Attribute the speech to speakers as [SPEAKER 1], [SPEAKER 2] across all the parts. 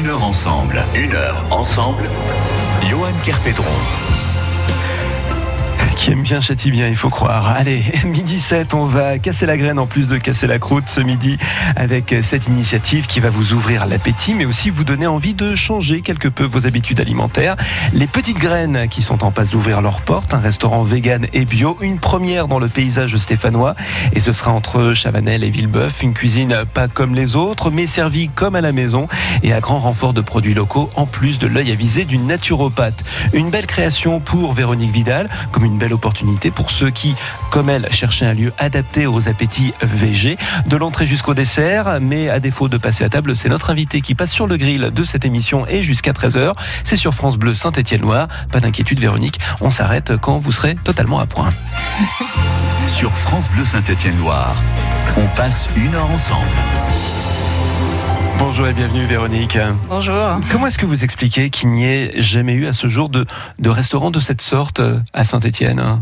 [SPEAKER 1] Une heure ensemble. Une heure ensemble. Johan Kerpédron
[SPEAKER 2] qui aime bien châtie bien, il faut croire. Allez, midi 7, on va casser la graine en plus de casser la croûte ce midi avec cette initiative qui va vous ouvrir l'appétit, mais aussi vous donner envie de changer quelque peu vos habitudes alimentaires. Les petites graines qui sont en passe d'ouvrir leurs portes, un restaurant vegan et bio, une première dans le paysage stéphanois, et ce sera entre Chavanel et Villebeuf, une cuisine pas comme les autres, mais servie comme à la maison et à grand renfort de produits locaux, en plus de l'œil avisé d'une naturopathe. Une belle création pour Véronique Vidal, comme une belle opportunité pour ceux qui, comme elle, cherchaient un lieu adapté aux appétits VG, de l'entrée jusqu'au dessert. Mais à défaut de passer à table, c'est notre invité qui passe sur le grill de cette émission et jusqu'à 13h. C'est sur France Bleu Saint-Étienne-Loire. Pas d'inquiétude, Véronique, on s'arrête quand vous serez totalement à point.
[SPEAKER 1] sur France Bleu Saint-Étienne-Loire, on passe une heure ensemble.
[SPEAKER 2] Bonjour et bienvenue Véronique.
[SPEAKER 3] Bonjour.
[SPEAKER 2] Comment est-ce que vous expliquez qu'il n'y ait jamais eu à ce jour de, de restaurant de cette sorte euh, à Saint-Étienne?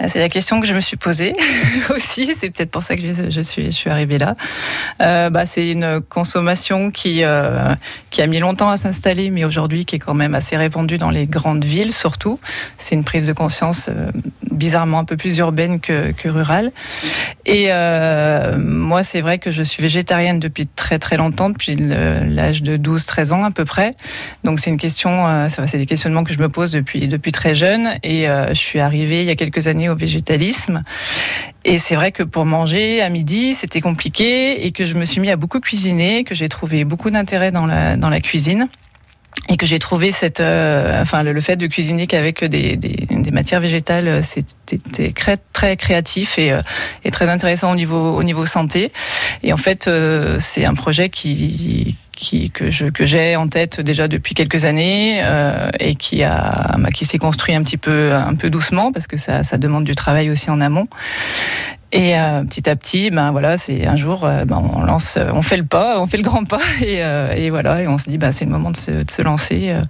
[SPEAKER 3] Ah, c'est la question que je me suis posée aussi. C'est peut-être pour ça que je suis, je suis arrivée là. Euh, bah, c'est une consommation qui, euh, qui a mis longtemps à s'installer, mais aujourd'hui qui est quand même assez répandue dans les grandes villes surtout. C'est une prise de conscience euh, bizarrement un peu plus urbaine que, rurale. Et euh, moi, c'est vrai que je suis végétarienne depuis très très longtemps, depuis l'âge de 12-13 ans à peu près. Donc c'est une question, euh, c'est des questionnements que je me pose depuis, depuis très jeune. Et euh, je suis arrivée il y a quelques années au végétalisme. Et c'est vrai que pour manger à midi, c'était compliqué et que je me suis mis à beaucoup cuisiner, que j'ai trouvé beaucoup d'intérêt dans la cuisine et que j'ai trouvé cette, euh, enfin le, fait de cuisiner qu'avec des, des, des, matières végétales, c'était très, très créatif et, euh, et, très intéressant au niveau, au niveau santé. Et en fait, euh, c'est un projet qui, qui, que que j'ai en tête déjà depuis quelques années euh, et qui a bah, qui s'est construit un petit peu un peu doucement parce que ça, ça demande du travail aussi en amont. Et euh, petit à petit, ben voilà, c'est un jour, euh, ben, on lance, on fait le pas, on fait le grand pas, et, euh, et voilà, et on se dit, ben, c'est le moment de se, de se lancer. Euh.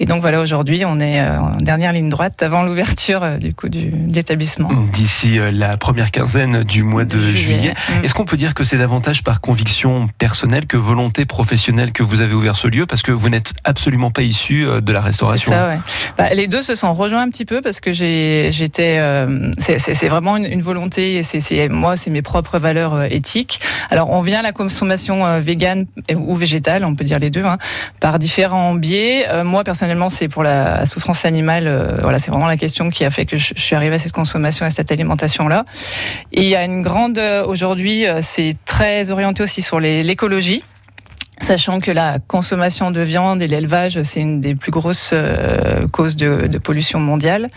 [SPEAKER 3] Et donc voilà, aujourd'hui, on est en dernière ligne droite avant l'ouverture du coup du, de l'établissement.
[SPEAKER 2] D'ici la première quinzaine du mois de juillet. juillet. Mmh. Est-ce qu'on peut dire que c'est davantage par conviction personnelle que volonté professionnelle que vous avez ouvert ce lieu, parce que vous n'êtes absolument pas issu de la restauration
[SPEAKER 3] ça, ouais. bah, Les deux se sont rejoints un petit peu parce que j'étais, c'est vraiment une, une volonté c'est moi, c'est mes propres valeurs euh, éthiques. Alors, on vient à la consommation euh, végane ou végétale, on peut dire les deux, hein, par différents biais. Euh, moi, personnellement, c'est pour la souffrance animale. voilà, c'est vraiment la question qui a fait que je, suis arrivée à cette consommation, à cette alimentation-là. Et il y a une grande, aujourd'hui, c'est très orienté aussi sur l'écologie. Sachant que la consommation de viande et l'élevage, c'est une des plus grosses euh, causes de, de, pollution mondiale.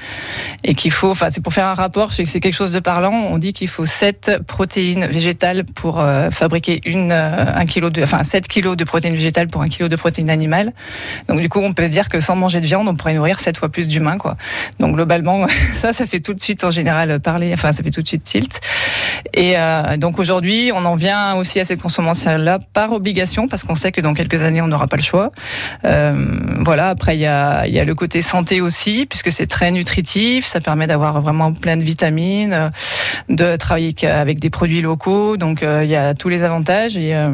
[SPEAKER 3] Et qu'il faut, enfin, c'est pour faire un rapport, sais que c'est quelque chose de parlant, on dit qu'il faut 7 protéines végétales pour euh, fabriquer une, euh, un kilo de, enfin, 7 kilos de protéines végétales pour un kilo de protéines animales. Donc, du coup, on peut se dire que sans manger de viande, on pourrait nourrir 7 fois plus d'humains, quoi. Donc, globalement, ça, ça fait tout de suite, en général, parler, enfin, ça fait tout de suite tilt. Et euh, donc, aujourd'hui, on en vient aussi à cette consommation-là par obligation, parce qu'on on sait que dans quelques années, on n'aura pas le choix. Euh, voilà. Après, il y a, y a, le côté santé aussi, puisque c'est très nutritif. Ça permet d'avoir vraiment plein de vitamines, de travailler avec des produits locaux. Donc, euh, il y a tous les avantages. Et, euh,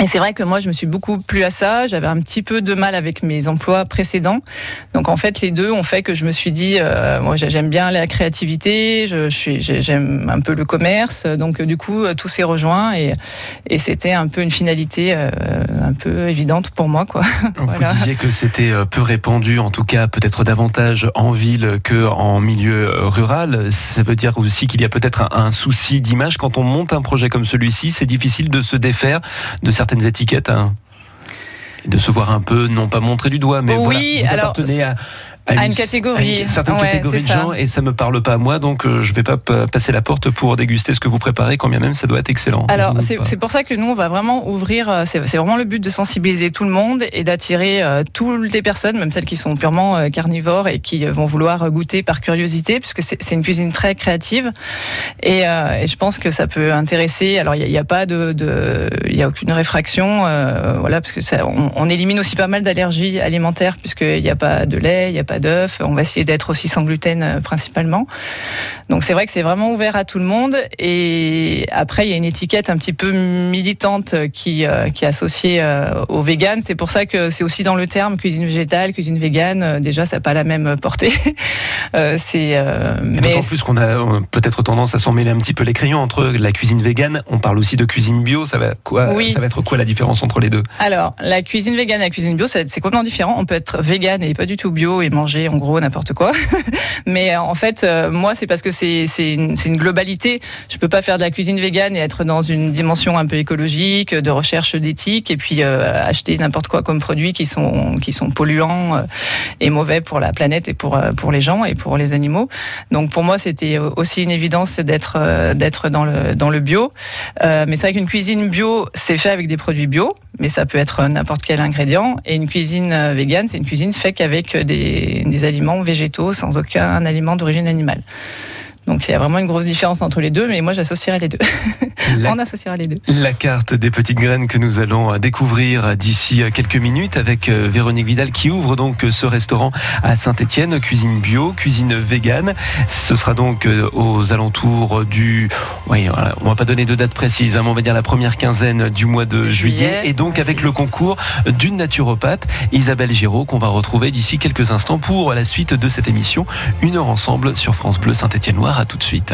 [SPEAKER 3] et c'est vrai que moi, je me suis beaucoup plu à ça. J'avais un petit peu de mal avec mes emplois précédents. Donc en fait, les deux ont fait que je me suis dit, euh, moi, j'aime bien la créativité, je, suis, j'aime un peu le commerce. Donc du coup, tout s'est rejoint et, et c'était un peu une finalité euh, un peu évidente pour moi, quoi.
[SPEAKER 2] Vous voilà. disiez que c'était euh, peu répandu, en tout cas peut-être davantage en ville que en milieu euh, rural. Ça veut dire aussi qu'il y a peut-être un, un souci d'image quand on monte un projet comme celui-ci. C'est difficile de se défaire de certaines certaines étiquettes. Hein, de se voir un peu, non pas montrer du doigt, mais
[SPEAKER 3] oui,
[SPEAKER 2] voilà, vous
[SPEAKER 3] alors,
[SPEAKER 2] appartenez à,
[SPEAKER 3] à une, catégorie,
[SPEAKER 2] à une certaine ouais, catégorie de gens, et ça me parle pas à moi, donc euh, je vais pas passer la porte pour déguster ce que vous préparez, quand bien même ça doit être excellent.
[SPEAKER 3] Alors c'est pour ça que nous on va vraiment ouvrir, euh, c'est vraiment le but de sensibiliser tout le monde et d'attirer euh, toutes les personnes, même celles qui sont purement euh, carnivores et qui vont vouloir goûter par curiosité, puisque c'est une cuisine très créative et, et, je pense que ça peut intéresser. Alors il n'y a, a, pas de, il y a aucune réfraction, voilà, parce que ça, on, on, élimine aussi pas mal d'allergies alimentaires puisqu'il n'y a pas de lait, il n'y a pas pas d'œufs. On va essayer d'être aussi sans gluten principalement. Donc c'est vrai que c'est vraiment ouvert à tout le monde. Et après, il y a une étiquette un petit peu militante qui, qui est associée au vegan. C'est pour ça que c'est aussi dans le terme cuisine végétale, cuisine végane. Déjà, ça n'a pas la même portée.
[SPEAKER 2] c'est mais d'autant plus qu'on a peut-être tendance à s'en mêler un petit peu les crayons entre la cuisine végane. On parle aussi de cuisine bio. Ça va quoi Ça va être quoi la différence entre les deux?
[SPEAKER 3] Alors, la cuisine végane et la cuisine bio, c'est complètement différent. On peut être végane et pas du tout bio et manger en gros n'importe quoi. Mais en fait, moi, c'est parce que c'est une, globalité. Je peux pas faire de la cuisine végane et être dans une dimension un peu écologique, de recherche d'éthique, et puis euh, acheter n'importe quoi comme produits qui sont qui sont polluants euh, et mauvais pour la planète et pour euh, pour les gens et pour les animaux. Donc pour moi, c'était aussi une évidence d'être d'être dans le dans le bio. mais c'est vrai qu'une cuisine bio, c'est fait avec des produits bio, mais ça peut être n'importe quel ingrédient. Et une cuisine végane, c'est une cuisine faite avec des, des aliments végétaux sans aucun aliment d'origine animale. Donc il y a vraiment une grosse différence entre les deux, mais moi j'associerais les deux. On associera les deux.
[SPEAKER 2] La carte des petites graines que nous allons découvrir d'ici quelques minutes avec euh, Véronique Vidal qui ouvre donc ce restaurant à Saint-Étienne, cuisine bio, cuisine végane. Ce sera donc euh, aux alentours du, oui, voilà, on va pas donner de date précise, hein, mais on va dire la première quinzaine du mois de juillet, et donc avec le concours d'une naturopathe, Isabelle Giraud, qu'on va retrouver d'ici quelques instants pour la suite de cette émission, une heure ensemble sur France Bleu Saint-Étienne-Loire. Tout de suite.